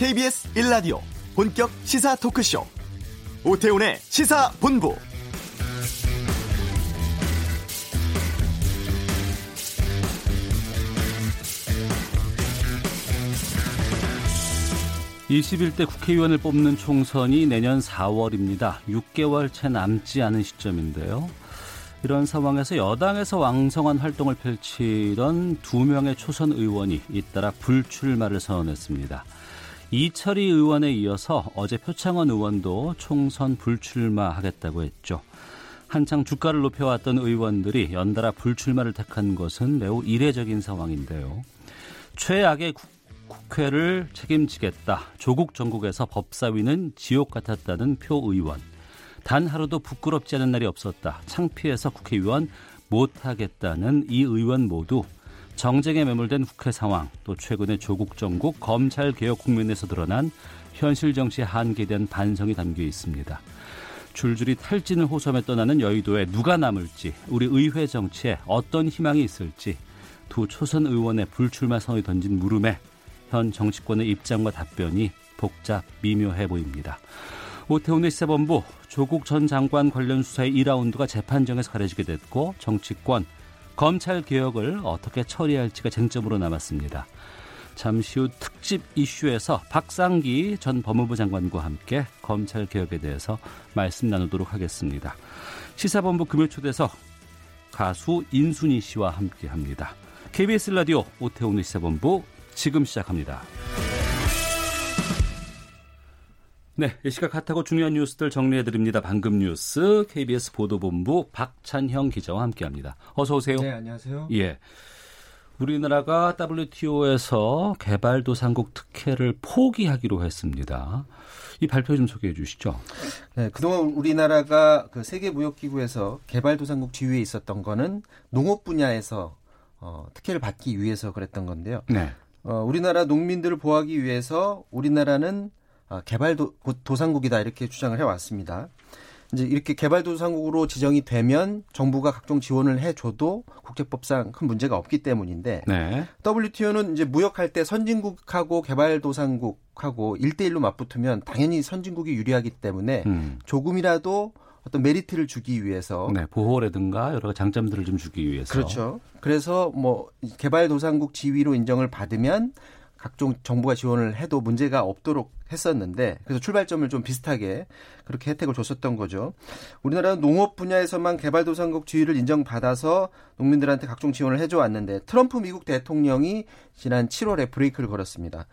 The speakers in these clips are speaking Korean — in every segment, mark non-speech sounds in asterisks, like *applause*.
KBS 1라디오 본격 시사 토크쇼. 오태훈의 시사본부. (21대) 국회의원을 뽑는 총선이 내년 (4월입니다) (6개월) 채 남지 않은 시점인데요. 이런 상황에서 여당에서 왕성한 활동을 펼치던 두 명의 초선 의원이 잇따라 불출마를 선언했습니다. 이철희 의원에 이어서 어제 표창원 의원도 총선 불출마하겠다고 했죠. 한창 주가를 높여왔던 의원들이 연달아 불출마를 택한 것은 매우 이례적인 상황인데요. 최악의 국 회를 책임지겠다. 조국 전국에서 법사위는 지옥 같았다는 표 의원. 단 하루도 부끄럽지 않은 날이 없었다. 창피해서 국회의원 못하겠다는 이 의원 모두 정쟁에 매몰된 국회 상황, 또 최근의 조국 정국 검찰 개혁 국면에서 드러난 현실 정치의 한계에 대한 반성이 담겨 있습니다. 줄줄이 탈진을 호소하며 떠나는 여의도에 누가 남을지, 우리 의회 정치에 어떤 희망이 있을지, 두 초선 의원의 불출마 선언이 던진 물음에 현 정치권의 입장과 답변이 복잡 미묘해 보입니다. 오태훈의 시사본부 조국 전 장관 관련 수사의 2라운드가 재판정에서 가려지게 됐고 정치권 검찰 개혁을 어떻게 처리할지가 쟁점으로 남았습니다. 잠시 후 특집 이슈에서 박상기 전 법무부 장관과 함께 검찰 개혁에 대해서 말씀 나누도록 하겠습니다. 시사본부 금요초대석 가수 인순이 씨와 함께합니다. KBS 라디오 오태훈의 시사본부 지금 시작합니다. 네, 이 시각 핫하고 중요한 뉴스들 정리해 드립니다. 방금 뉴스 KBS 보도본부 박찬형 기자와 함께합니다. 어서 오세요. 네, 안녕하세요. 예, 우리나라가 WTO에서 개발도상국 특혜를 포기하기로 했습니다. 이 발표 좀 소개해 주시죠. 네, 그동안 우리나라가 그 세계무역기구에서 개발도상국 지위에 있었던 거는 농업 분야에서 어, 특혜를 받기 위해서 그랬던 건데요. 네. 어, 우리나라 농민들을 보호하기 위해서 우리나라는 아, 개발도상국이다 이렇게 주장을 해왔습니다. 이제 이렇게 개발도상국으로 지정이 되면 정부가 각종 지원을 해줘도 국제법상 큰 문제가 없기 때문인데 네. WTO는 이제 무역할 때 선진국하고 개발도상국하고 1대1로 맞붙으면 당연히 선진국이 유리하기 때문에 음. 조금이라도 어떤 메리트를 주기 위해서 네, 보호라든가 여러 장점들을 좀 주기 위해서 그렇죠. 그래서 뭐 개발도상국 지위로 인정을 받으면 각종 정부가 지원을 해도 문제가 없도록 했었는데 그래서 출발점을 좀 비슷하게 그렇게 혜택을 줬었던 거죠. 우리나라는 농업 분야에서만 개발도상국 지위를 인정받아서 농민들한테 각종 지원을 해줘 왔는데 트럼프 미국 대통령이 지난 7월에 브레이크를 걸었습니다.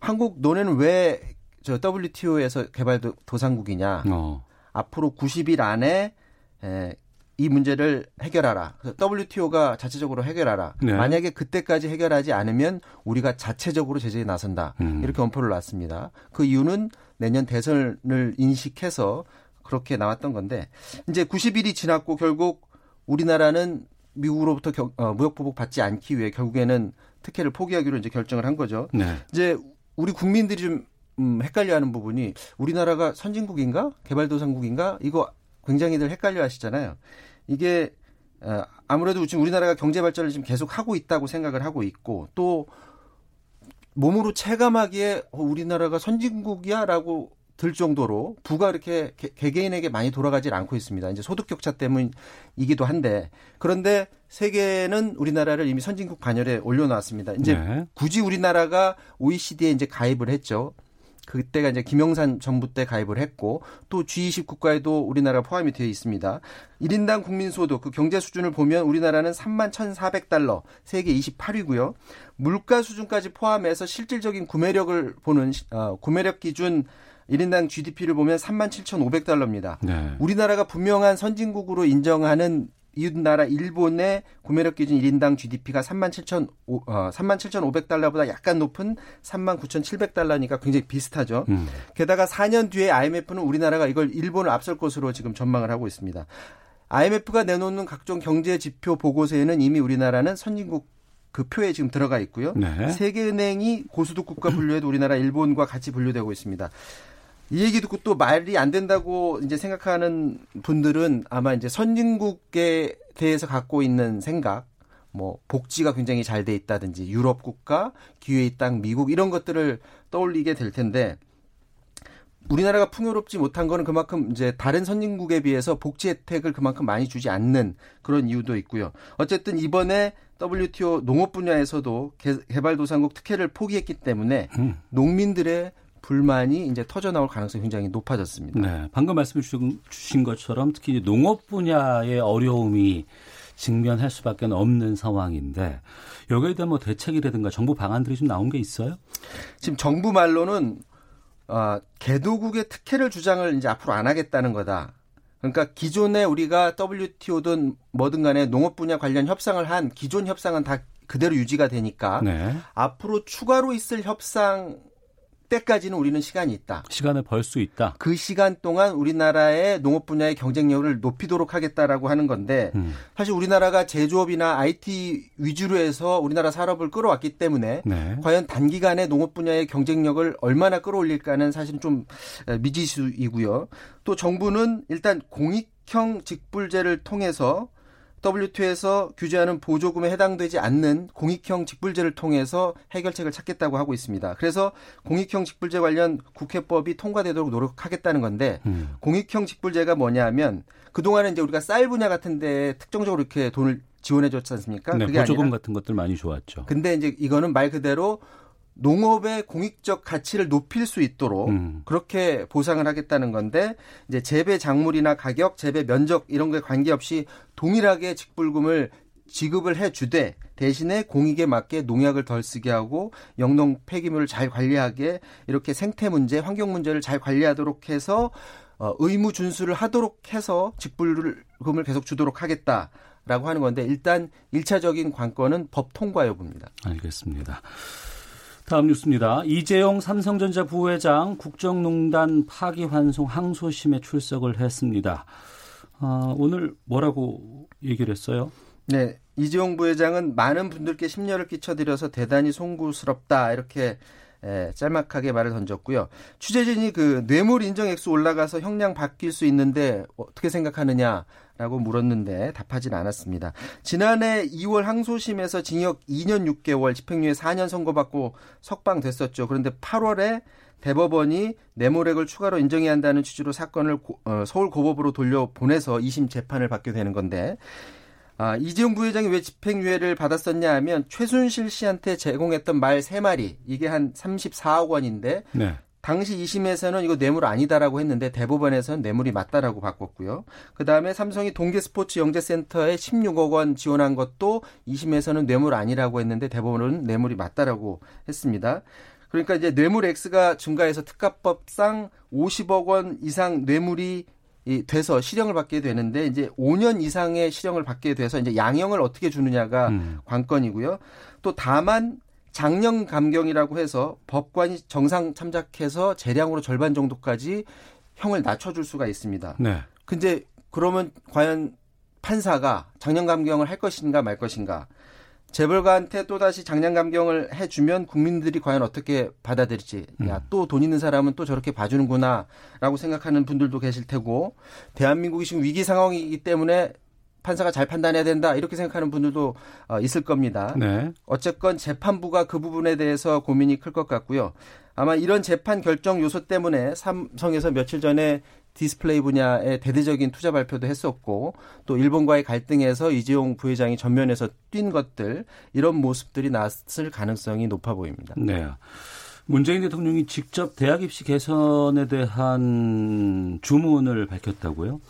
한국 너네는 왜 저 WTO에서 개발도상국이냐? 어. 앞으로 90일 안에 에, 이 문제를 해결하라. WTO가 자체적으로 해결하라. 네. 만약에 그때까지 해결하지 않으면 우리가 자체적으로 제재에 나선다. 음. 이렇게 엄포를 놨습니다. 그 이유는 내년 대선을 인식해서 그렇게 나왔던 건데 이제 90일이 지났고 결국 우리나라는 미국으로부터 겨, 어, 무역 보복 받지 않기 위해 결국에는 특혜를 포기하기로 이제 결정을 한 거죠. 네. 이제 우리 국민들이 좀 음, 헷갈려하는 부분이 우리나라가 선진국인가 개발도상국인가 이거 굉장히들 헷갈려 하시잖아요. 이게 어, 아무래도 지금 우리나라가 경제 발전을 지금 계속 하고 있다고 생각을 하고 있고 또 몸으로 체감하기에 어, 우리나라가 선진국이야라고 들 정도로 부가 이렇게 개, 개개인에게 많이 돌아가질 않고 있습니다. 이제 소득 격차 때문이기도 한데 그런데 세계는 우리나라를 이미 선진국 반열에 올려놨습니다. 이제 네. 굳이 우리나라가 OECD에 이제 가입을 했죠. 그때가 이제 김영삼 정부 때 가입을 했고 또 G20 국가에도 우리나라 포함이 되어 있습니다. 1인당 국민 소득 그 경제 수준을 보면 우리나라는 3만 1,400달러, 세계 28위고요. 물가 수준까지 포함해서 실질적인 구매력을 보는 어, 구매력 기준 1인당 GDP를 보면 3만 7,500달러입니다. 네. 우리나라가 분명한 선진국으로 인정하는 이웃 나라 일본의 구매력 기준 1인당 GDP가 3만 7천 어, 3만 7,500달러보다 약간 높은 3만 9,700달러니까 굉장히 비슷하죠. 음. 게다가 4년 뒤에 IMF는 우리나라가 이걸 일본을 앞설 것으로 지금 전망을 하고 있습니다. IMF가 내놓는 각종 경제 지표 보고서에는 이미 우리나라는 선진국 그 표에 지금 들어가 있고요. 네. 세계은행이 고수도 국가 분류에도 우리나라 일본과 같이 분류되고 있습니다. 이 얘기 듣고 또 말이 안 된다고 이제 생각하는 분들은 아마 이제 선진국에 대해서 갖고 있는 생각, 뭐 복지가 굉장히 잘 돼 있다든지 유럽 국가, 기회의 땅, 미국 이런 것들을 떠올리게 될 텐데 우리나라가 풍요롭지 못한 거는 그만큼 이제 다른 선진국에 비해서 복지 혜택을 그만큼 많이 주지 않는 그런 이유도 있고요. 어쨌든 이번에 WTO 농업 분야에서도 개발도상국 특혜를 포기했기 때문에 음. 농민들의 불만이 이제 터져 나올 가능성이 굉장히 높아졌습니다. 네, 방금 말씀 주신 것처럼 특히 농업 분야의 어려움이 직면할 수밖에 없는 상황인데 여기에 대한 뭐 대책이라든가 정부 방안들이 좀 나온 게 있어요? 지금 정부 말로는 어, 개도국의 특혜를 주장을 이제 앞으로 안 하겠다는 거다. 그러니까 기존에 우리가 WTO든 뭐든 간에 농업 분야 관련 협상을 한 기존 협상은 다 그대로 유지가 되니까 네. 앞으로 추가로 있을 협상 때까지는 우리는 시간이 있다. 시간을 벌 수 있다. 그 시간 동안 우리나라의 농업 분야의 경쟁력을 높이도록 하겠다라고 하는 건데 음. 사실 우리나라가 제조업이나 IT 위주로 해서 우리나라 산업을 끌어왔기 때문에 네. 과연 단기간에 농업 분야의 경쟁력을 얼마나 끌어올릴까는 사실 좀 미지수이고요. 또 정부는 일단 공익 형 직불제를 통해서 WTO에서 규제하는 보조금에 해당되지 않는 공익형 직불제를 통해서 해결책을 찾겠다고 하고 있습니다. 그래서 공익형 직불제 관련 국회법이 통과되도록 노력하겠다는 건데 음. 공익형 직불제가 뭐냐면 그동안에 이제 우리가 쌀 분야 같은 데 특정적으로 이렇게 돈을 지원해 줬지 않습니까? 네, 보조금 아니라, 같은 것들 많이 좋았죠. 근데 이제 이거는 말 그대로 농업의 공익적 가치를 높일 수 있도록 음. 그렇게 보상을 하겠다는 건데 이제 재배 작물이나 가격, 재배 면적 이런 게 관계없이 동일하게 직불금을 지급을 해 주되 대신에 공익에 맞게 농약을 덜 쓰게 하고 영농 폐기물을 잘 관리하게 이렇게 생태 문제, 환경 문제를 잘 관리하도록 해서 어, 의무 준수를 하도록 해서 직불금을 계속 주도록 하겠다 라고 하는 건데 일단 일차적인 관건은 법 통과 여부입니다. 알겠습니다. 다음 뉴스입니다. 이재용 삼성전자 부회장 국정농단 파기환송 항소심에 출석을 했습니다. 아, 오늘 뭐라고 얘기를 했어요? 네, 이재용 부회장은 많은 분들께 심려를 끼쳐드려서 대단히 송구스럽다 이렇게 예, 짤막하게 말을 던졌고요. 취재진이 그 뇌물 인정 액수 올라가서 형량 바뀔 수 있는데 어떻게 생각하느냐 라고 물었는데 답하진 않았습니다. 지난해 2월 항소심에서 징역 2년 6개월, 집행유예 4년 선고받고 석방됐었죠. 그런데 8월에 대법원이 뇌물액을 추가로 인정해야 한다는 취지로 사건을 고, 어, 서울 고법으로 돌려보내서 2심 재판을 받게 되는 건데 아, 이재용 부회장이 왜 집행유예를 받았었냐 하면 최순실 씨한테 제공했던 말 3마리 이게 한 34억 원인데 네. 당시 2심에서는 이거 뇌물 아니다라고 했는데 대법원에서는 뇌물이 맞다라고 바꿨고요. 그 다음에 삼성이 동계 스포츠 영재센터에 16억 원 지원한 것도 2심에서는 뇌물 아니라고 했는데 대법원은 뇌물이 맞다라고 했습니다. 그러니까 이제 뇌물 X가 증가해서 특가법상 50억 원 이상 뇌물이 돼서 실형을 받게 되는데 이제 5년 이상의 실형을 받게 돼서 이제 양형을 어떻게 주느냐가 음. 관건이고요. 또 다만 작년 감경이라고 해서 법관이 정상 참작해서 재량으로 절반 정도까지 형을 낮춰줄 수가 있습니다. 네. 근데 그러면 과연 판사가 작년 감경을 할 것인가 말 것인가? 재벌가한테 또다시 작년 감경을 해주면 국민들이 과연 어떻게 받아들일지. 음. 야, 또 돈 있는 사람은 또 저렇게 봐주는구나. 라고 생각하는 분들도 계실 테고, 대한민국이 지금 위기 상황이기 때문에 판사가 잘 판단해야 된다 이렇게 생각하는 분들도 어, 있을 겁니다. 네. 어쨌건 재판부가 그 부분에 대해서 고민이 클 것 같고요. 아마 이런 재판 결정 요소 때문에 삼성에서 며칠 전에 디스플레이 분야에 대대적인 투자 발표도 했었고 또 일본과의 갈등에서 이재용 부회장이 전면에서 뛴 것들 이런 모습들이 났을 가능성이 높아 보입니다. 네. 문재인 대통령이 직접 대학 입시 개선에 대한 주문을 밝혔다고요?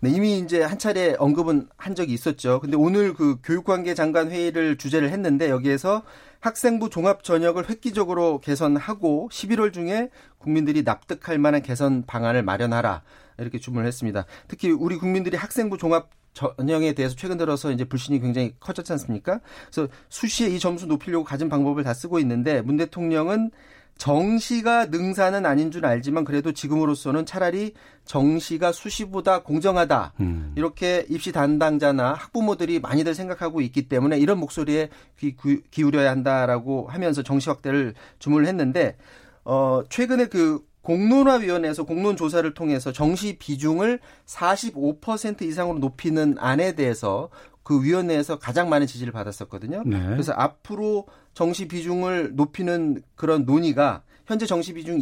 네, 이미 이제 한 차례 언급은 한 적이 있었죠. 근데 오늘 그 교육관계 장관 회의를 주재를 했는데 여기에서 학생부 종합 전역을 획기적으로 개선하고 11월 중에 국민들이 납득할 만한 개선 방안을 마련하라 이렇게 주문을 했습니다. 특히 우리 국민들이 학생부 종합 전형에 대해서 최근 들어서 이제 불신이 굉장히 커졌지 않습니까? 그래서 수시에 이 점수 높이려고 가진 방법을 다 쓰고 있는데 문 대통령은 정시가 능사는 아닌 줄 알지만 그래도 지금으로서는 차라리 정시가 수시보다 공정하다. 음. 이렇게 입시 담당자나 학부모들이 많이들 생각하고 있기 때문에 이런 목소리에 귀, 기울여야 한다라고 하면서 정시 확대를 주문을 했는데 어 최근에 그 공론화위원회에서 공론 조사를 통해서 정시 비중을 45% 이상으로 높이는 안에 대해서 그 위원회에서 가장 많은 지지를 받았었거든요. 네. 그래서 앞으로 정시 비중을 높이는 그런 논의가 현재 정시 비중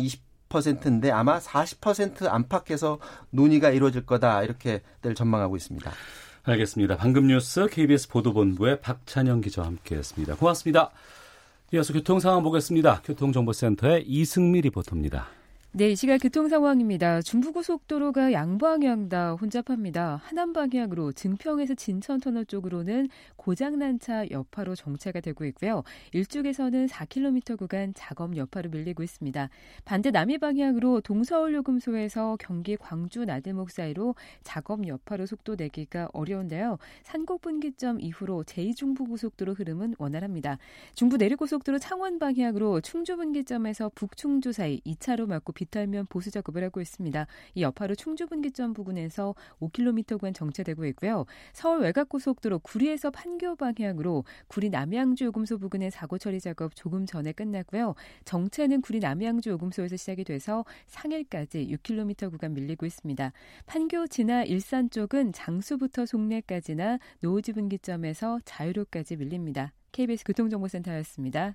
20%인데 아마 40% 안팎에서 논의가 이루어질 거다 이렇게들 전망하고 있습니다. 알겠습니다. 방금 뉴스 KBS 보도본부의 박찬영 기자와 함께했습니다. 고맙습니다. 이어서 교통 상황 보겠습니다. 교통정보센터의 이승미 리포터입니다. 네, 이 시각 교통 상황입니다. 중부고속도로가 양방향 다 혼잡합니다. 하남 방향으로 증평에서 진천 터널 쪽으로는 고장난 차 여파로 정체가 되고 있고요. 일쪽에서는 4km 구간 작업 여파로 밀리고 있습니다. 반대 남이 방향으로 동서울 요금소에서 경기 광주 나들목 사이로 작업 여파로 속도 내기가 어려운데요. 산곡 분기점 이후로 제2중부고속도로 흐름은 원활합니다. 중부 내륙고속도로 창원 방향으로 충주 분기점에서 북충주 사이 2차로 막고 비탈면 보수 작업을 하고 있습니다. 이 여파로 충주 분기점 부근에서 5km 구간 정체되고 있고요. 서울 외곽 고속도로 구리에서 판교 방향으로 구리 남양주 요금소 부근의 사고 처리 작업 조금 전에 끝났고요. 정체는 구리 남양주 요금소에서 시작이 돼서 상일까지 6km 구간 밀리고 있습니다. 판교 지나 일산 쪽은 장수부터 송내까지나 노지 분기점에서 자유로까지 밀립니다. KBS 교통정보센터였습니다.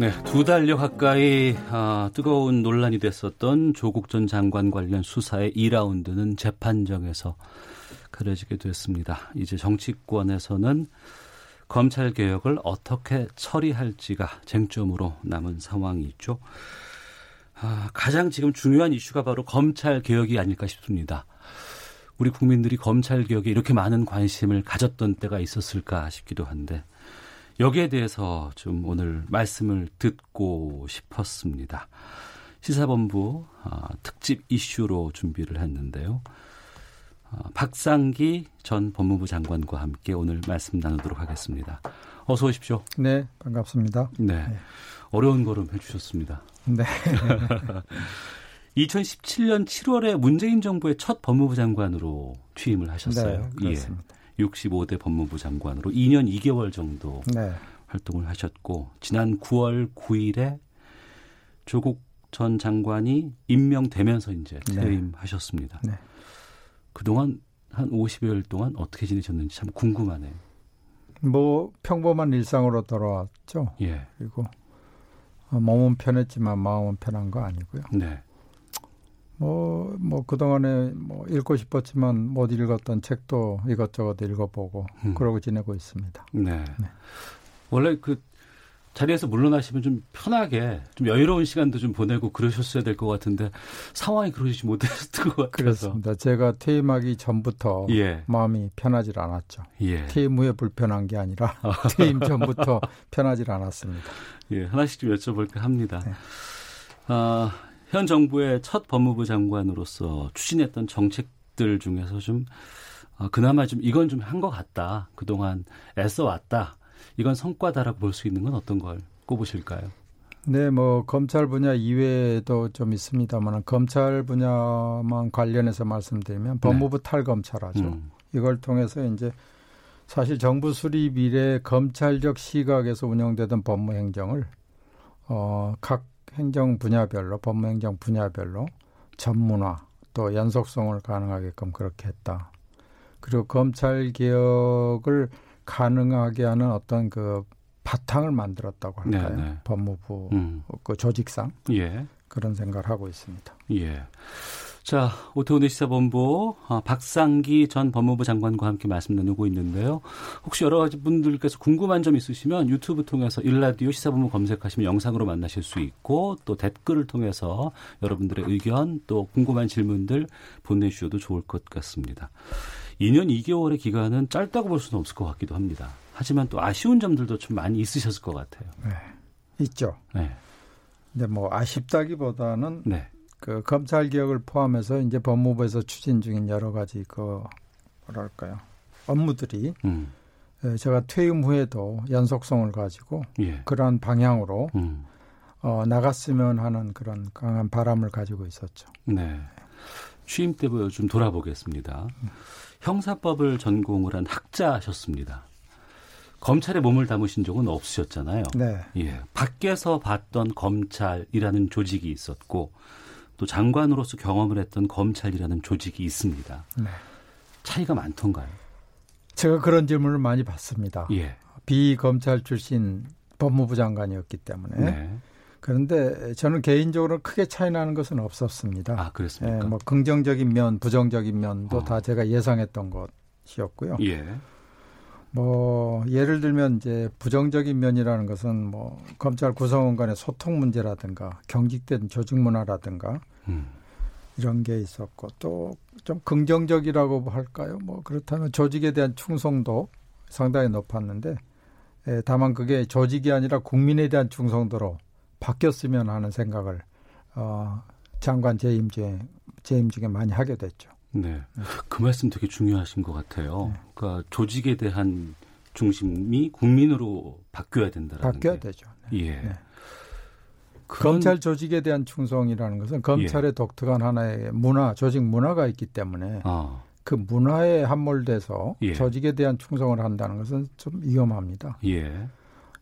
네, 두 달여 가까이 아, 뜨거운 논란이 됐었던 조국 전 장관 관련 수사의 2라운드는 재판정에서 그려지게 됐습니다. 이제 정치권에서는 검찰 개혁을 어떻게 처리할지가 쟁점으로 남은 상황이 있죠. 아, 가장 지금 중요한 이슈가 바로 검찰 개혁이 아닐까 싶습니다. 우리 국민들이 검찰 개혁에 이렇게 많은 관심을 가졌던 때가 있었을까 싶기도 한데 여기에 대해서 좀 오늘 말씀을 듣고 싶었습니다. 시사본부 아, 특집 이슈로 준비를 했는데요. 아, 박상기 전 법무부 장관과 함께 오늘 말씀 나누도록 하겠습니다. 어서 오십시오. 네, 반갑습니다. 네. 네. 어려운 걸음 해주셨습니다. 네. *laughs* 2017년 7월에 문재인 정부의 첫 법무부 장관으로 취임을 하셨어요. 네, 그렇습니다. 예. 65대 법무부 장관으로 2년 2개월 정도 네. 활동을 하셨고 지난 9월 9일에 조국 전 장관이 임명되면서 이제 네. 퇴임하셨습니다. 네. 그동안 한 50여일 동안 어떻게 지내셨는지 참 궁금하네요. 뭐 평범한 일상으로 돌아왔죠. 예. 그리고 어, 몸은 편했지만 마음은 편한 거 아니고요. 네. 뭐, 뭐, 그동안에 뭐 읽고 싶었지만 못 읽었던 책도 이것저것 읽어보고 음. 그러고 지내고 있습니다. 네. 네. 원래 그 자리에서 물러나시면 좀 편하게 좀 여유로운 시간도 좀 보내고 그러셨어야 될 것 같은데 상황이 그러지 못했던 것 같아서. 그렇습니다. 제가 퇴임하기 전부터 예. 마음이 편하질 않았죠. 예. 퇴임 후에 불편한 게 아니라 *laughs* 퇴임 전부터 편하질 않았습니다. 예. 하나씩 좀 여쭤볼까 합니다. 네. 아, 현 정부의 첫 법무부 장관으로서 추진했던 정책들 중에서 좀 아, 그나마 좀 이건 좀 한 것 같다. 그동안 애써 왔다. 이건 성과다라고 볼 수 있는 건 어떤 걸 꼽으실까요? 네, 뭐 검찰 분야 이외에도 좀 있습니다만 검찰 분야만 관련해서 말씀드리면 법무부 탈검찰하죠. 음. 이걸 통해서 이제 사실 정부 수립 이래 검찰적 시각에서 운영되던 법무행정을 어, 각 행정 분야별로 법무 행정 분야별로 전문화 또 연속성을 가능하게끔 그렇게 했다. 그리고 검찰 개혁을 가능하게 하는 어떤 그 바탕을 만들었다고 할까요? 네, 네. 법무부 음. 그 조직상 예. 그런 생각을 하고 있습니다. 예. 자, 오태훈의 시사본부 아, 박상기 전 법무부 장관과 함께 말씀 나누고 있는데요. 혹시 여러 가지 분들께서 궁금한 점 있으시면 유튜브 통해서 일라디오 시사본부 검색하시면 영상으로 만나실 수 있고 또 댓글을 통해서 여러분들의 의견 또 궁금한 질문들 보내주셔도 좋을 것 같습니다. 2년 2개월의 기간은 짧다고 볼 수는 없을 것 같기도 합니다. 하지만 또 아쉬운 점들도 좀 많이 있으셨을 것 같아요. 네. 있죠. 네. 근데 뭐 아쉽다기보다는 네. 그 검찰 개혁을 포함해서 이제 법무부에서 추진 중인 여러 가지 그 뭐랄까요 업무들이 음. 예, 제가 퇴임 후에도 연속성을 가지고 예. 그러한 방향으로 음. 어, 나갔으면 하는 그런 강한 바람을 가지고 있었죠. 네. 취임 때부터 좀 돌아보겠습니다. 형사법을 전공을 한 학자셨습니다. 검찰에 몸을 담으신 적은 없으셨잖아요. 네. 예. 밖에서 봤던 검찰이라는 조직이 있었고 또 장관으로서 경험을 했던 검찰이라는 조직이 있습니다. 네. 차이가 많던가요? 제가 그런 질문을 많이 받습니다. 예. 비검찰 출신 법무부 장관이었기 때문에. 네. 그런데 저는 개인적으로 크게 차이 나는 것은 없었습니다. 아, 그렇습니까? 예, 뭐 긍정적인 면, 부정적인 면도 어. 다 제가 예상했던 것이었고요. 예. 뭐 예를 들면 이제 부정적인 면이라는 것은 뭐 검찰 구성원 간의 소통 문제라든가 경직된 조직 문화라든가 음. 이런 게 있었고 또 좀 긍정적이라고 할까요? 뭐 그렇다면 조직에 대한 충성도 상당히 높았는데 예, 다만 그게 조직이 아니라 국민에 대한 충성도로 바뀌었으면 하는 생각을 어, 장관 재임 중에 재임 중에 많이 하게 됐죠. 네. 그 말씀 되게 중요하신 것 같아요. 네. 그러니까 조직에 대한 중심이 국민으로 바뀌어야 된다라는 바뀌어야 게. 되죠. 예. 네. 그런- 검찰 조직에 대한 충성이라는 것은 검찰의 독특한 하나의 문화, 조직 문화가 있기 때문에 아, 그 문화에 함몰돼서 예. 조직에 대한 충성을 한다는 것은 좀 위험합니다. 예.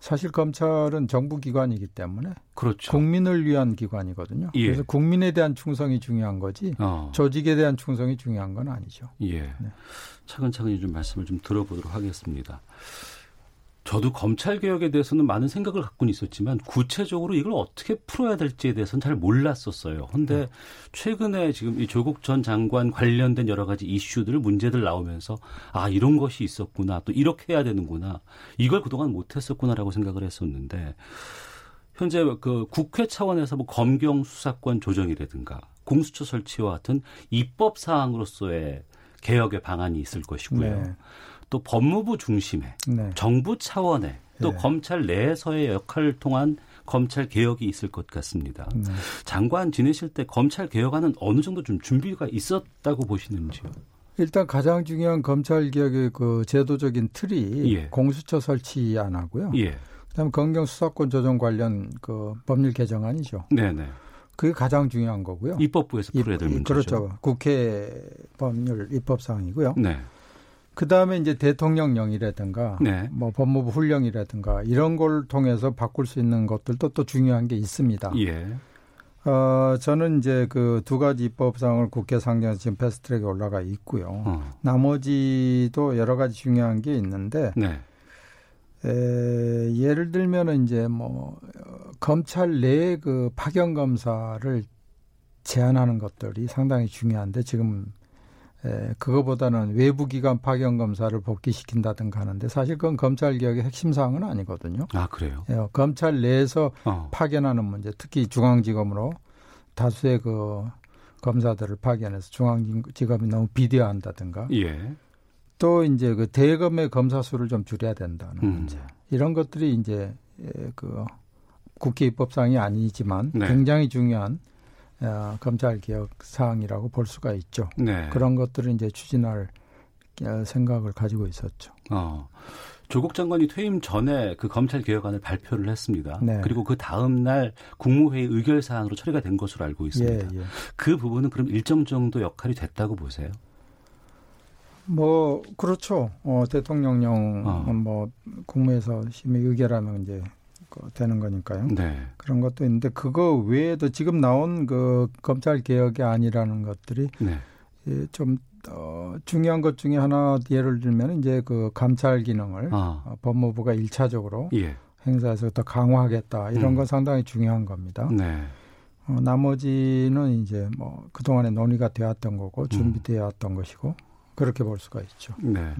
사실 검찰은 정부 기관이기 때문에 그렇죠. 국민을 위한 기관이거든요. 예. 그래서 국민에 대한 충성이 중요한 거지 어. 조직에 대한 충성이 중요한 건 아니죠. 예. 네. 차근차근히 좀 말씀을 좀 들어보도록 하겠습니다. 저도 검찰 개혁에 대해서는 많은 생각을 갖고는 있었지만 구체적으로 이걸 어떻게 풀어야 될지에 대해서는 잘 몰랐었어요. 근데 네. 최근에 지금 이 조국 전 장관 관련된 여러 가지 이슈들 문제들 나오면서 아 이런 것이 있었구나 또 이렇게 해야 되는구나 이걸 그동안 못했었구나라고 생각을 했었는데 현재 그 국회 차원에서 뭐 검경 수사권 조정이라든가 공수처 설치와 같은 입법 사항으로서의 개혁의 방안이 있을 것이고요. 네. 또 법무부 중심의 네. 정부 차원의 또 네. 검찰 내에서의 역할을 통한 검찰 개혁이 있을 것 같습니다. 네. 장관 지내실 때 검찰 개혁안은 어느 정도 좀 준비가 있었다고 보시는지요? 일단 가장 중요한 검찰 개혁의 그 제도적인 틀이 예. 공수처 설치 안 하고요. 예, 그다음 에 검경 수사권 조정 관련 그 법률 개정안이죠. 네네. 그게 가장 중요한 거고요. 입법부에서 풀어야 될 입- 문제죠. 그렇죠. 국회 법률 입법 사항이고요. 네, 그 다음에 이제 대통령령이라든가 네. 뭐 법무부 훈령이라든가 이런 걸 통해서 바꿀 수 있는 것들도 또 중요한 게 있습니다. 예, 어, 저는 이제 그 두 가지 입법 사항을 국회 상정에서 지금 패스트트랙에 올라가 있고요. 어, 나머지도 여러 가지 중요한 게 있는데 네, 에, 예를 들면은 이제 뭐 어, 검찰 내 그 파견 검사를 제한하는 것들이 상당히 중요한데 지금 에, 그거보다는 외부 기관 파견 검사를 복귀시킨다든가 하는데 사실 그건 검찰 개혁의 핵심 사항은 아니거든요. 아 그래요. 예, 검찰 내에서 어, 파견하는 문제, 특히 중앙지검으로 다수의 그 검사들을 파견해서 중앙지검이 너무 비대화한다든가 예, 또 이제 그 대검의 검사 수를 좀 줄여야 된다는 음. 문제. 이런 것들이 이제 예, 그 국회 입법상이 아니지만 네. 굉장히 중요한 어, 검찰 개혁 사항이라고 볼 수가 있죠. 네. 그런 것들을 이제 추진할 어, 생각을 가지고 있었죠. 어. 조국 장관이 퇴임 전에 그 검찰 개혁안을 발표를 했습니다. 네. 그리고 그 다음 날 국무회의 의결 사항으로 처리가 된 것으로 알고 있습니다. 예, 예. 그 부분은 그럼 일정 정도 역할이 됐다고 보세요? 뭐 그렇죠. 어, 대통령령 어. 뭐 국무에서 심의 의결하면 이제 그 되는 거니까요. 네. 그런 것도 있는데 그거 외에도 지금 나온 그 검찰 개혁이 아니라는 것들이 네. 예, 좀 어, 중요한 것 중에 하나 예를 들면 이제 그 감찰 기능을 아, 어, 법무부가 일차적으로 예. 행사해서 더 강화하겠다 이런 음. 건 상당히 중요한 겁니다. 네. 어, 나머지는 이제 뭐 그동안에 논의가 되었던 거고 음. 준비되어 왔던 것이고 그렇게 볼 수가 있죠. 네.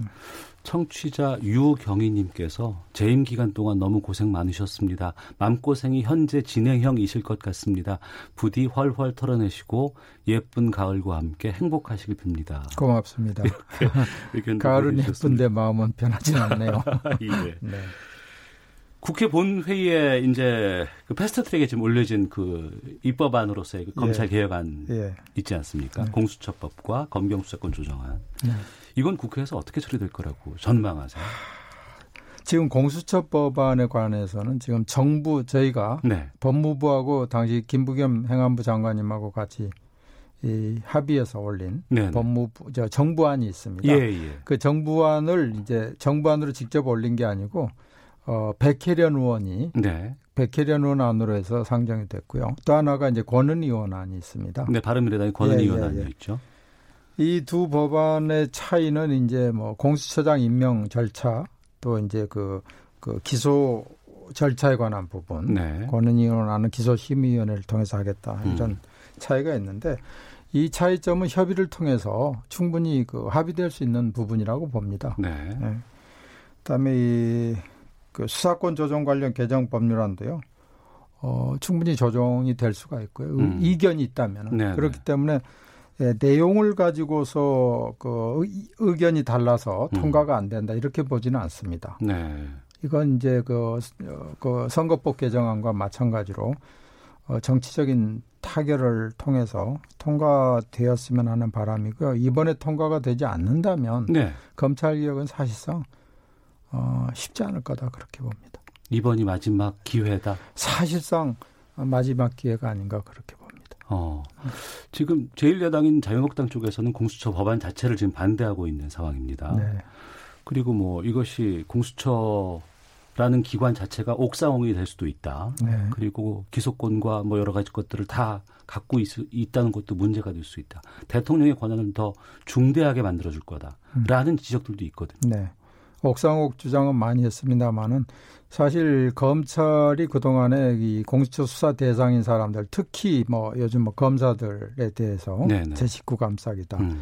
청취자 유경희님께서 재임 기간 동안 너무 고생 많으셨습니다. 맘고생이 현재 진행형이실 것 같습니다. 부디 훨훨 털어내시고 예쁜 가을과 함께 행복하시길 빕니다. 고맙습니다. 가을은 보내주셨습니다. 예쁜데 마음은 변하지 않네요. *laughs* 예. 네. 국회 본회의에 이제 그 패스트 트랙에 지금 올려진 그 입법안으로서의 그 검찰 예. 개혁안 예. 있지 않습니까? 네. 공수처법과 검경수사권 조정안. 네. 이건 국회에서 어떻게 처리될 거라고 전망하세요? 지금 공수처법안에 관해서는 지금 정부 저희가 네. 법무부하고 당시 김부겸 행안부 장관님하고 같이 이 합의해서 올린 네. 네. 법무부 저 정부안이 있습니다. 예, 예. 그 정부안을 이제 정부안으로 직접 올린 게 아니고 어 백혜련 의원이 네. 백혜련 의원 안으로 해서 상정이 됐고요. 또 하나가 이제 권은 의원 안이 있습니다. 네, 바른미래당의 권은희 예, 의원 예, 안이 예. 있죠. 이 두 법안의 차이는 이제 뭐 공수처장 임명 절차 또 이제 그, 그 기소 절차에 관한 부분 네. 권은희 의원 안은 기소심의위원회를 통해서 하겠다 이런 음. 차이가 있는데 이 차이점은 협의를 통해서 충분히 그 합의될 수 있는 부분이라고 봅니다. 네. 네. 그다음에 이, 그 수사권 조정 관련 개정 법률안도요. 어, 충분히 조정이 될 수가 있고요. 의- 음. 이견이 있다면 네, 그렇기 네. 때문에 예, 내용을 가지고서 그 의- 의견이 달라서 음. 통과가 안 된다 이렇게 보지는 않습니다. 네. 이건 이제 그, 어, 그 선거법 개정안과 마찬가지로 어, 정치적인 타결을 통해서 통과되었으면 하는 바람이고요. 이번에 통과가 되지 않는다면 네. 검찰 개혁은 사실상 어, 쉽지 않을 거다 그렇게 봅니다. 이번이 마지막 기회다. 사실상 마지막 기회가 아닌가 그렇게 봅니다. 어. 지금 제1야당인 자유한국당 쪽에서는 공수처 법안 자체를 지금 반대하고 있는 상황입니다. 네. 그리고 뭐 이것이 공수처라는 기관 자체가 옥상홍이 될 수도 있다. 네. 그리고 기소권과 뭐 여러 가지 것들을 다 갖고 있, 있다는 것도 문제가 될 수 있다. 대통령의 권한을 더 중대하게 만들어줄 거다라는 지적들도 있거든요. 네. 옥상옥 주장은 많이 했습니다만은 사실 검찰이 그동안에 이 공수처 수사 대상인 사람들 특히 뭐 요즘 뭐 검사들에 대해서 네네. 제 식구 감싸기다. 음.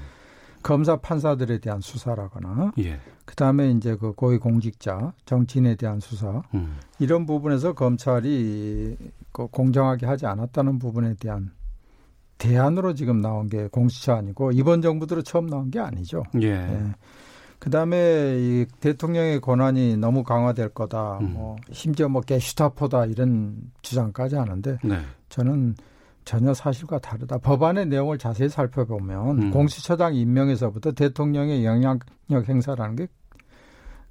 검사 판사들에 대한 수사라거나 예. 그다음에 이제 그 고위 공직자 정치인에 대한 수사 음. 이런 부분에서 검찰이 그 공정하게 하지 않았다는 부분에 대한 대안으로 지금 나온 게 공수처 아니고 이번 정부 들어 처음 나온 게 아니죠. 예. 예. 그다음에 이 대통령의 권한이 너무 강화될 거다. 음. 뭐 심지어 뭐 게슈타포다 이런 주장까지 하는데 네. 저는 전혀 사실과 다르다. 법안의 내용을 자세히 살펴보면 음. 공수처장 임명에서부터 대통령의 영향력 행사라는 게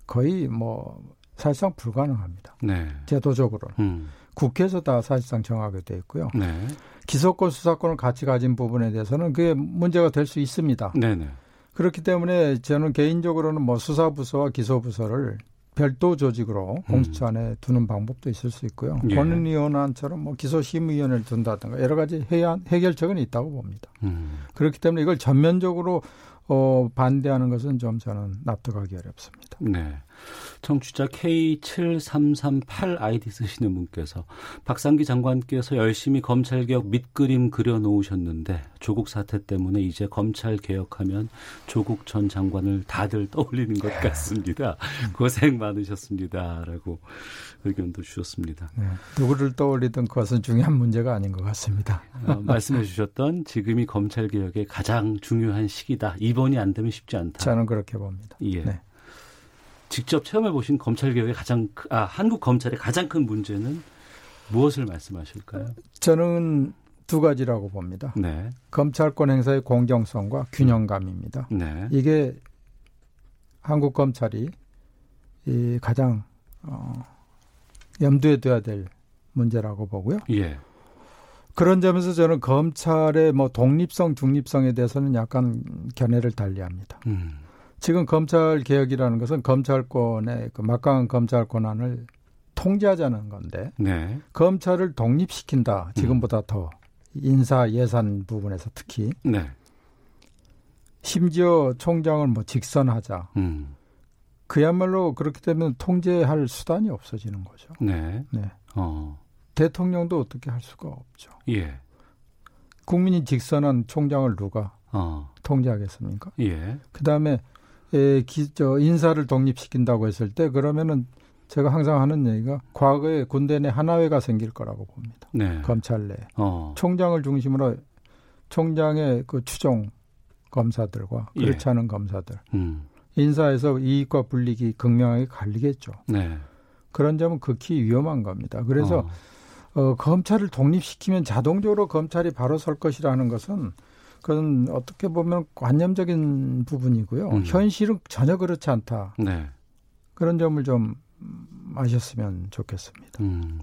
거의 뭐 사실상 불가능합니다. 네. 제도적으로 음. 국회에서 다 사실상 정하게 돼 있고요. 네. 기소권 수사권을 같이 가진 부분에 대해서는 그게 문제가 될 수 있습니다. 네네. 그렇기 때문에 저는 개인적으로는 뭐 수사부서와 기소부서를 별도 조직으로 공수처 안에 두는 방법도 있을 수 있고요. 예. 권은위원안처럼 뭐 기소심의위원회를 둔다든가 여러 가지 해야, 해결책은 있다고 봅니다. 음. 그렇기 때문에 이걸 전면적으로 어, 반대하는 것은 좀 저는 납득하기 어렵습니다. 네. 청취자 K7338 아이디 쓰시는 분께서 박상기 장관께서 열심히 검찰개혁 밑그림 그려놓으셨는데 조국 사태 때문에 이제 검찰 개혁하면 조국 전 장관을 다들 떠올리는 것 같습니다. 고생 많으셨습니다. 라고 의견도 주셨습니다. 네. 누구를 떠올리든 그것은 중요한 문제가 아닌 것 같습니다. 어, 말씀해 주셨던 지금이 검찰개혁의 가장 중요한 시기다. 이번이 안 되면 쉽지 않다. 저는 그렇게 봅니다. 예. 네. 직접 체험해 보신 검찰 개혁의 가장 크- 아 한국 검찰의 가장 큰 문제는 무엇을 말씀하실까요? 저는 두 가지라고 봅니다. 네, 검찰권 행사의 공정성과 균형감입니다. 네, 이게 한국 검찰이 이 가장 어, 염두에 둬야 될 문제라고 보고요. 예, 그런 점에서 저는 검찰의 뭐 독립성, 중립성에 대해서는 약간 견해를 달리합니다. 음, 지금 검찰 개혁이라는 것은 검찰권의 그 막강한 검찰 권한을 통제하자는 건데 네, 검찰을 독립시킨다. 지금보다 더 인사 예산 부분에서 특히 네, 심지어 총장을 뭐 직선하자. 음, 그야말로 그렇게 되면 통제할 수단이 없어지는 거죠. 네, 네. 어, 대통령도 어떻게 할 수가 없죠. 예, 국민이 직선한 총장을 누가 어, 통제하겠습니까? 예, 그 다음에 기, 저 인사를 독립시킨다고 했을 때 그러면은 제가 항상 하는 얘기가 과거에 군대 내 하나회가 생길 거라고 봅니다. 네, 검찰 내 어, 총장을 중심으로 총장의 그 추종 검사들과 예. 그렇지 않은 검사들 음, 인사에서 이익과 불이익이 극명하게 갈리겠죠. 네, 그런 점은 극히 위험한 겁니다. 그래서 어. 어, 검찰을 독립시키면 자동적으로 검찰이 바로 설 것이라는 것은 그건 어떻게 보면 관념적인 부분이고요. 음. 현실은 전혀 그렇지 않다. 네. 그런 점을 좀 아셨으면 좋겠습니다. 음.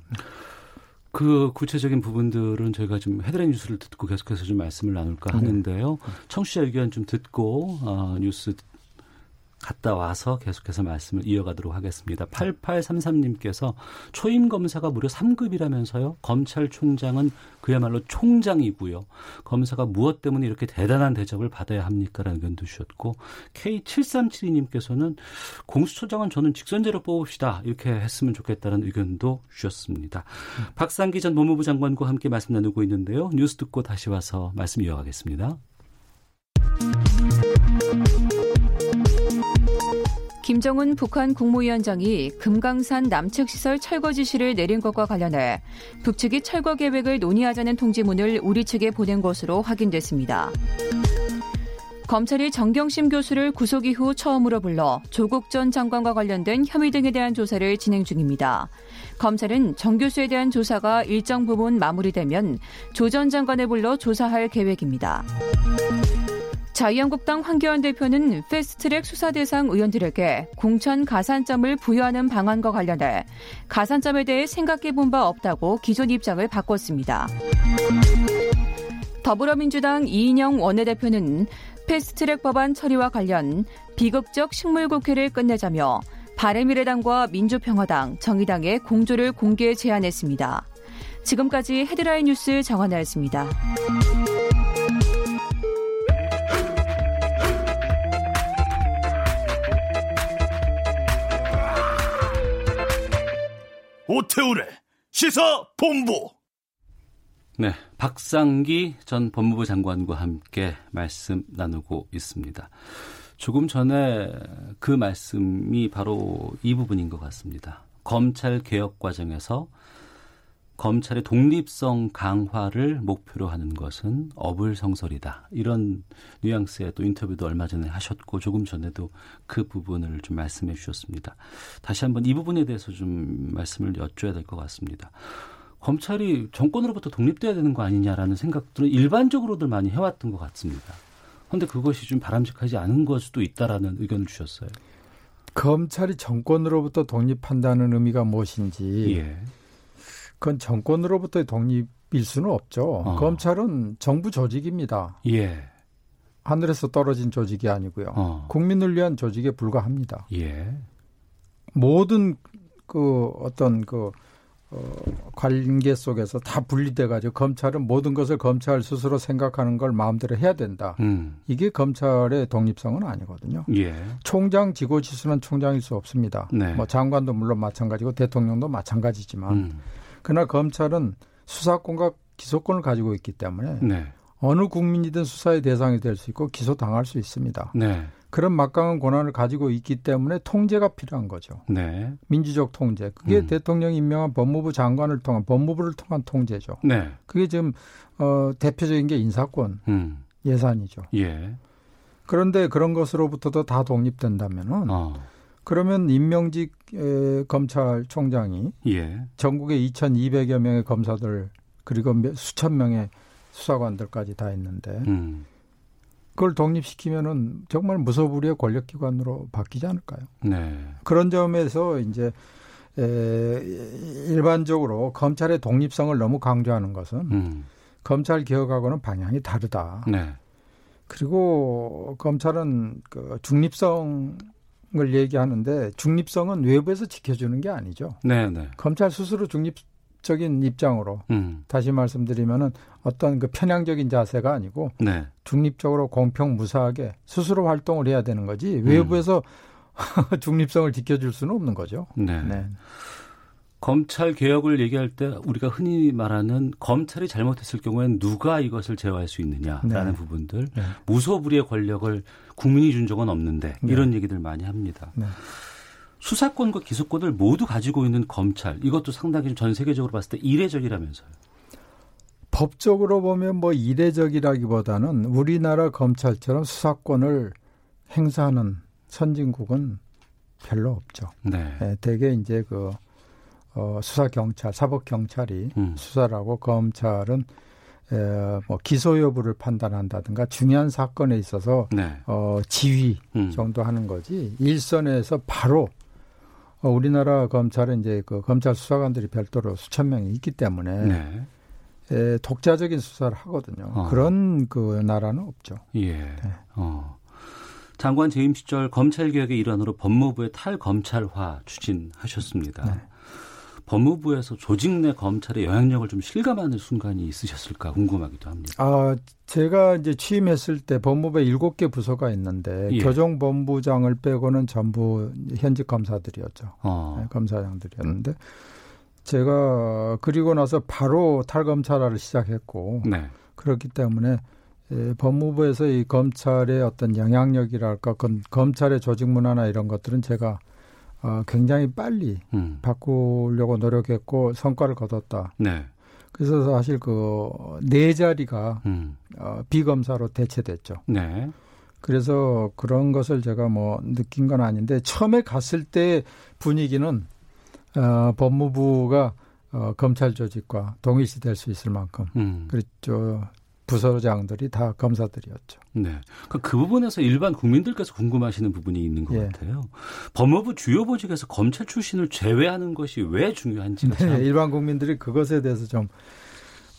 그 구체적인 부분들은 저희가 좀 헤드라인 뉴스를 듣고 계속해서 좀 말씀을 나눌까 네. 하는데요. 네. 청취자 의견 좀 듣고 어, 뉴스 갔다 와서 계속해서 말씀을 이어가도록 하겠습니다. 8833님께서 초임 검사가 무려 3급이라면서요. 검찰총장은 그야말로 총장이고요. 검사가 무엇 때문에 이렇게 대단한 대접을 받아야 합니까? 라는 의견도 주셨고 K7372님께서는 공수처장은 저는 직선제로 뽑읍시다. 이렇게 했으면 좋겠다는 의견도 주셨습니다. 음. 박상기 전 법무부 장관과 함께 말씀 나누고 있는데요. 뉴스 듣고 다시 와서 말씀 이어가겠습니다. 김정은 북한 국무위원장이 금강산 남측 시설 철거 지시를 내린 것과 관련해 북측이 철거 계획을 논의하자는 통지문을 우리 측에 보낸 것으로 확인됐습니다. 검찰이 정경심 교수를 구속 이후 처음으로 불러 조국 전 장관과 관련된 혐의 등에 대한 조사를 진행 중입니다. 검찰은 정 교수에 대한 조사가 일정 부분 마무리되면 조 전 장관을 불러 조사할 계획입니다. 자유한국당 황교안 대표는 패스트트랙 수사 대상 의원들에게 공천 가산점을 부여하는 방안과 관련해 가산점에 대해 생각해 본 바 없다고 기존 입장을 바꿨습니다. 더불어민주당 이인영 원내대표는 패스트트랙 법안 처리와 관련 비극적 식물국회를 끝내자며 바른미래당과 민주평화당, 정의당의 공조를 공개 제안했습니다. 지금까지 헤드라인 뉴스 정한나였습니다. 오태우래 시사 본부. 네, 박상기 전 법무부 장관과 함께 말씀 나누고 있습니다. 조금 전에 그 말씀이 바로 이 부분인 것 같습니다. 검찰 개혁 과정에서 검찰의 독립성 강화를 목표로 하는 것은 어불성설이다. 이런 뉘앙스의 또 인터뷰도 얼마 전에 하셨고 조금 전에도 그 부분을 좀 말씀해 주셨습니다. 다시 한번 이 부분에 대해서 좀 말씀을 여쭤야 될 것 같습니다. 검찰이 정권으로부터 독립돼야 되는 거 아니냐라는 생각들은 일반적으로들 많이 해왔던 것 같습니다. 그런데 그것이 좀 바람직하지 않은 걸 수도 있다라는 의견을 주셨어요. 검찰이 정권으로부터 독립한다는 의미가 무엇인지 예. 그건 정권으로부터의 독립일 수는 없죠. 어. 검찰은 정부 조직입니다. 예. 하늘에서 떨어진 조직이 아니고요. 어. 국민을 위한 조직에 불과합니다. 예. 모든 그 어떤 그 어, 관계 속에서 다 분리돼 가지고 검찰은 모든 것을 검찰 스스로 생각하는 걸 마음대로 해야 된다. 음. 이게 검찰의 독립성은 아니거든요. 예. 총장 지고지수는 총장일 수 없습니다. 네. 뭐 장관도 물론 마찬가지고 대통령도 마찬가지지만 음. 그러나 검찰은 수사권과 기소권을 가지고 있기 때문에 네. 어느 국민이든 수사의 대상이 될 수 있고 기소 당할 수 있습니다. 네. 그런 막강한 권한을 가지고 있기 때문에 통제가 필요한 거죠. 네. 민주적 통제. 그게 음. 대통령이 임명한 법무부 장관을 통한 법무부를 통한 통제죠. 네. 그게 지금 어 대표적인 게 인사권 음. 예산이죠. 예. 그런데 그런 것으로부터도 다 독립된다면은 어. 그러면 임명직 검찰총장이 예. 전국에 2,200여 명의 검사들 그리고 수천 명의 수사관들까지 다 있는데 음. 그걸 독립시키면은 정말 무소불위의 권력기관으로 바뀌지 않을까요? 네. 그런 점에서 이제 에, 일반적으로 검찰의 독립성을 너무 강조하는 것은 음. 검찰 개혁하고는 방향이 다르다. 네. 그리고 검찰은 그 중립성 을 얘기하는데 중립성은 외부에서 지켜주는 게 아니죠. 네, 네. 검찰 스스로 중립적인 입장으로 음. 다시 말씀드리면은 어떤 그 편향적인 자세가 아니고 네. 중립적으로 공평 무사하게 스스로 활동을 해야 되는 거지 음. 외부에서 음. *laughs* 중립성을 지켜줄 수는 없는 거죠. 네. 네. 검찰 개혁을 얘기할 때 우리가 흔히 말하는 검찰이 잘못했을 경우에는 누가 이것을 제어할 수 있느냐라는 네. 부분들 네. 무소불위의 권력을 국민이 준 적은 없는데 네. 이런 얘기들 많이 합니다. 네. 수사권과 기소권을 모두 가지고 있는 검찰 이것도 상당히 전 세계적으로 봤을 때 이례적이라면서요. 법적으로 보면 뭐 이례적이라기보다는 우리나라 검찰처럼 수사권을 행사하는 선진국은 별로 없죠. 네. 네 대개 이제 그 어, 수사 경찰, 사법 경찰이 음. 수사를 하고 검찰은 에, 뭐 기소 여부를 판단한다든가 중요한 사건에 있어서 네. 어, 지휘 음. 정도 하는 거지 일선에서 바로 어, 우리나라 검찰은 이제 그 검찰 수사관들이 별도로 수천 명이 있기 때문에 네. 에, 독자적인 수사를 하거든요. 어. 그런 그 나라는 없죠. 예. 어. 장관 재임 시절 검찰 개혁의 일환으로 법무부의 탈검찰화 추진하셨습니다. 네. 법무부에서 조직 내 검찰의 영향력을 좀 실감하는 순간이 있으셨을까 궁금하기도 합니다. 아, 제가 이제 취임했을 때 법무부에 일곱 개 부서가 있는데 예. 교정본부장을 빼고는 전부 현직 검사들이었죠. 어. 네, 검사장들이었는데 제가 그리고 나서 바로 탈검찰화를 시작했고 네. 그렇기 때문에 예, 법무부에서 이 검찰의 어떤 영향력이랄까 검, 검찰의 조직 문화나 이런 것들은 제가 어, 굉장히 빨리 음. 바꾸려고 노력했고 성과를 거뒀다. 네. 그래서 사실 그 네 자리가 음. 어, 비검사로 대체됐죠. 네. 그래서 그런 것을 제가 뭐 느낀 건 아닌데 처음에 갔을 때 분위기는 어, 법무부가 어, 검찰 조직과 동일시 될 수 있을 만큼 음. 그랬죠. 부서장들이 다 검사들이었죠. 네. 그, 그 부분에서 일반 국민들께서 궁금하시는 부분이 있는 것 예. 같아요. 법무부 주요 보직에서 검찰 출신을 제외하는 것이 왜 중요한지가 참. 네, 일반 국민들이 그것에 대해서 좀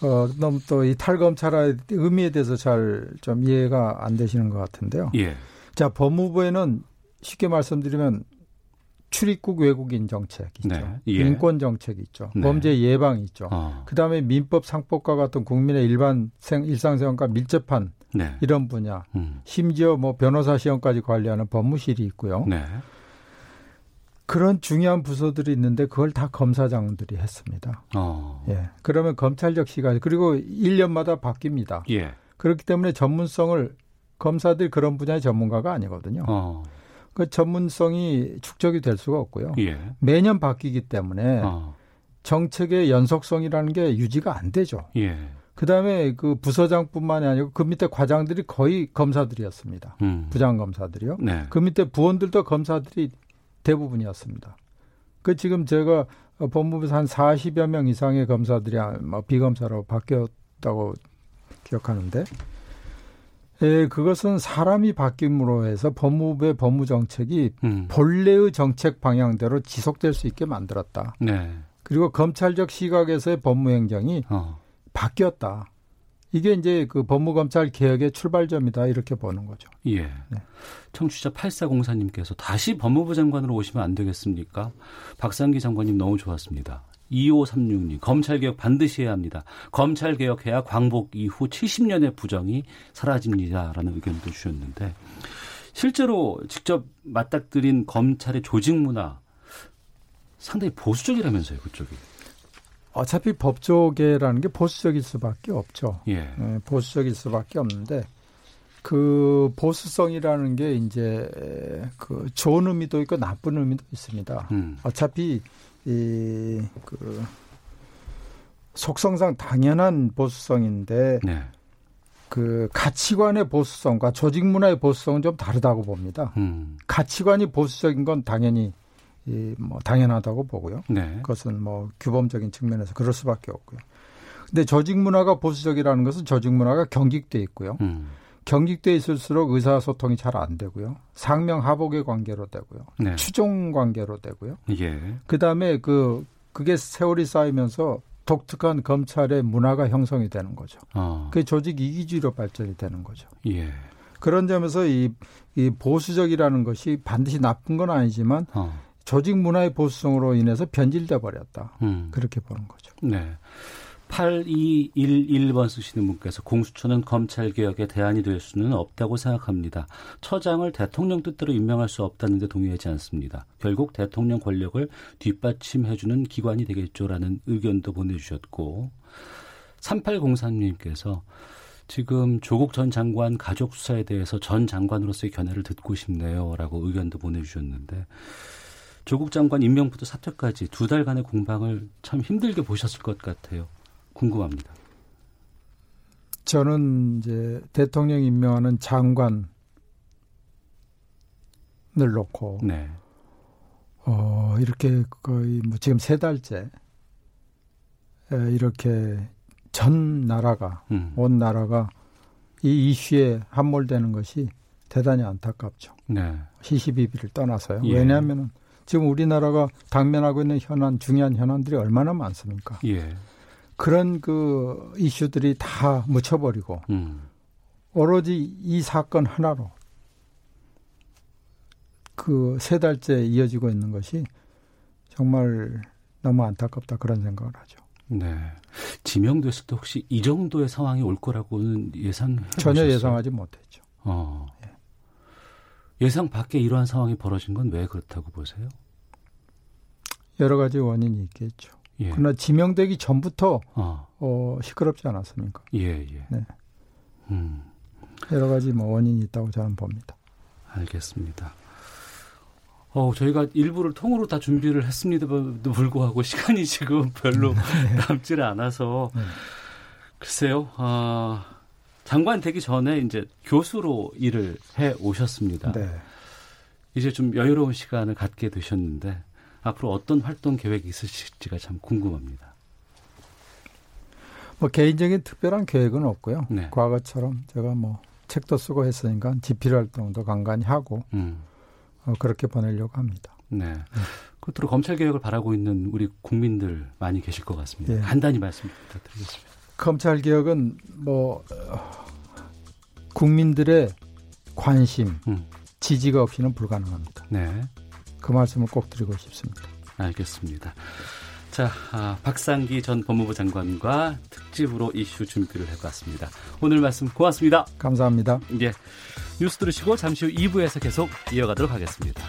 어, 너무 또 이 탈검찰의 의미에 대해서 잘 좀 이해가 안 되시는 것 같은데요. 예. 자, 법무부에는 쉽게 말씀드리면 출입국 외국인 정책 있죠. 네, 예. 인권 정책 있죠. 네. 범죄 예방 있죠. 어. 그다음에 민법 상법과 같은 국민의 일반 생, 일상생활과 밀접한 네. 이런 분야, 음. 심지어 뭐 변호사 시험까지 관리하는 법무실이 있고요. 네. 그런 중요한 부서들이 있는데 그걸 다 검사장들이 했습니다. 어. 예. 그러면 검찰적 시각 그리고 1년마다 바뀝니다. 예. 그렇기 때문에 전문성을 검사들이 그런 분야의 전문가가 아니거든요. 어. 그 전문성이 축적이 될 수가 없고요. 예. 매년 바뀌기 때문에 어. 정책의 연속성이라는 게 유지가 안 되죠. 예. 그다음에 그 부서장뿐만이 아니고 그 밑에 과장들이 거의 검사들이었습니다. 음. 부장 검사들이요. 네. 그 밑에 부원들도 검사들이 대부분이었습니다. 그 지금 제가 법무부에서 한 40여 명 이상의 검사들이 뭐 비검사로 바뀌었다고 기억하는데 예, 그것은 사람이 바뀜으로 해서 법무부의 법무 정책이 음. 본래의 정책 방향대로 지속될 수 있게 만들었다. 네. 그리고 검찰적 시각에서의 법무 행정이 어. 바뀌었다. 이게 이제 그 법무검찰 개혁의 출발점이다 이렇게 보는 거죠. 예. 네. 청취자 8404님께서 다시 법무부 장관으로 오시면 안 되겠습니까? 박상기 장관님 너무 좋았습니다. 2536님, 검찰개혁 반드시 해야 합니다. 검찰개혁해야 광복 이후 70년의 부정이 사라집니다라는 의견도 주셨는데 실제로 직접 맞닥뜨린 검찰의 조직 문화 상당히 보수적이라면서요, 그쪽이. 어차피 법조계라는 게 보수적일 수밖에 없죠. 예. 예, 보수적일 수밖에 없는데 그 보수성이라는 게 이제 그 좋은 의미도 있고 나쁜 의미도 있습니다. 음. 어차피 이그 속성상 당연한 보수성인데 네. 그 가치관의 보수성과 조직 문화의 보수성은 좀 다르다고 봅니다. 음. 가치관이 보수적인 건 당연히 이뭐 당연하다고 보고요. 네. 그것은 뭐 규범적인 측면에서 그럴 수밖에 없고요. 근데 조직 문화가 보수적이라는 것은 조직 문화가 경직돼 있고요. 음. 경직돼 있을수록 의사소통이 잘 안 되고요. 상명하복의 관계로 되고요. 네. 추종 관계로 되고요. 예. 그다음에 그 그게 세월이 쌓이면서 독특한 검찰의 문화가 형성이 되는 거죠. 어. 그게 조직 이기주의로 발전이 되는 거죠. 예. 그런 점에서 이, 이 보수적이라는 것이 반드시 나쁜 건 아니지만 어. 조직 문화의 보수성으로 인해서 변질돼 버렸다. 음. 그렇게 보는 거죠. 네. 8211번 쓰시는 분께서 공수처는 검찰개혁의 대안이 될 수는 없다고 생각합니다. 처장을 대통령 뜻대로 임명할 수 없다는데 동의하지 않습니다. 결국 대통령 권력을 뒷받침해주는 기관이 되겠죠라는 의견도 보내주셨고 3803님께서 지금 조국 전 장관 가족 수사에 대해서 전 장관으로서의 견해를 듣고 싶네요라고 의견도 보내주셨는데 조국 장관 임명부터 사퇴까지 두 달간의 공방을 참 힘들게 보셨을 것 같아요. 궁금합니다. 저는 이제 대통령 임명하는 장관을 놓고 네. 어, 이렇게 거의 뭐 지금 세 달째 에, 이렇게 전 나라가 음. 온 나라가 이 이슈에 함몰되는 것이 대단히 안타깝죠. 네. 시시비비를 떠나서요. 예. 왜냐하면 지금 우리나라가 당면하고 있는 현안, 중요한 현안들이 얼마나 많습니까? 예. 그런 그 이슈들이 다 묻혀버리고 음. 오로지 이 사건 하나로 그 세 달째 이어지고 있는 것이 정말 너무 안타깝다 그런 생각을 하죠. 네. 지명됐을 때 혹시 이 정도의 상황이 올 거라고는 예상 전혀 예상하지 못했죠. 어. 예상 밖에 이러한 상황이 벌어진 건 왜 그렇다고 보세요? 여러 가지 원인이 있겠죠. 예. 그러나 지명되기 전부터 어. 어, 시끄럽지 않았습니까? 예, 예. 네. 음. 여러 가지 뭐 원인이 있다고 저는 봅니다. 알겠습니다. 어, 저희가 일부를 통으로 다 준비를 했습니다도 불구하고 *laughs* 시간이 지금 별로 남지를 않아서 네. 글쎄요. 아, 장관 되기 전에 이제 교수로 일을 해 오셨습니다. 네. 이제 좀 여유로운 시간을 갖게 되셨는데 앞으로 어떤 활동 계획이 있으실지가 참 궁금합니다. 뭐 개인적인 특별한 계획은 없고요. 네. 과거처럼 제가 뭐 책도 쓰고 했으니까 집필 활동도 간간히 하고 음. 어, 그렇게 보내려고 합니다. 네. 끝으로 검찰 개혁을 바라고 있는 우리 국민들 많이 계실 것 같습니다. 예. 간단히 말씀 부탁드리겠습니다. 검찰 개혁은 뭐 어, 국민들의 관심, 음. 지지가 없이는 불가능합니다. 네. 그 말씀을 꼭 드리고 싶습니다. 알겠습니다. 자, 아, 박상기 전 법무부 장관과 특집으로 이슈 준비를 해봤습니다. 오늘 말씀 고맙습니다. 감사합니다. 예. 뉴스 들으시고 잠시 후 2부에서 계속 이어가도록 하겠습니다.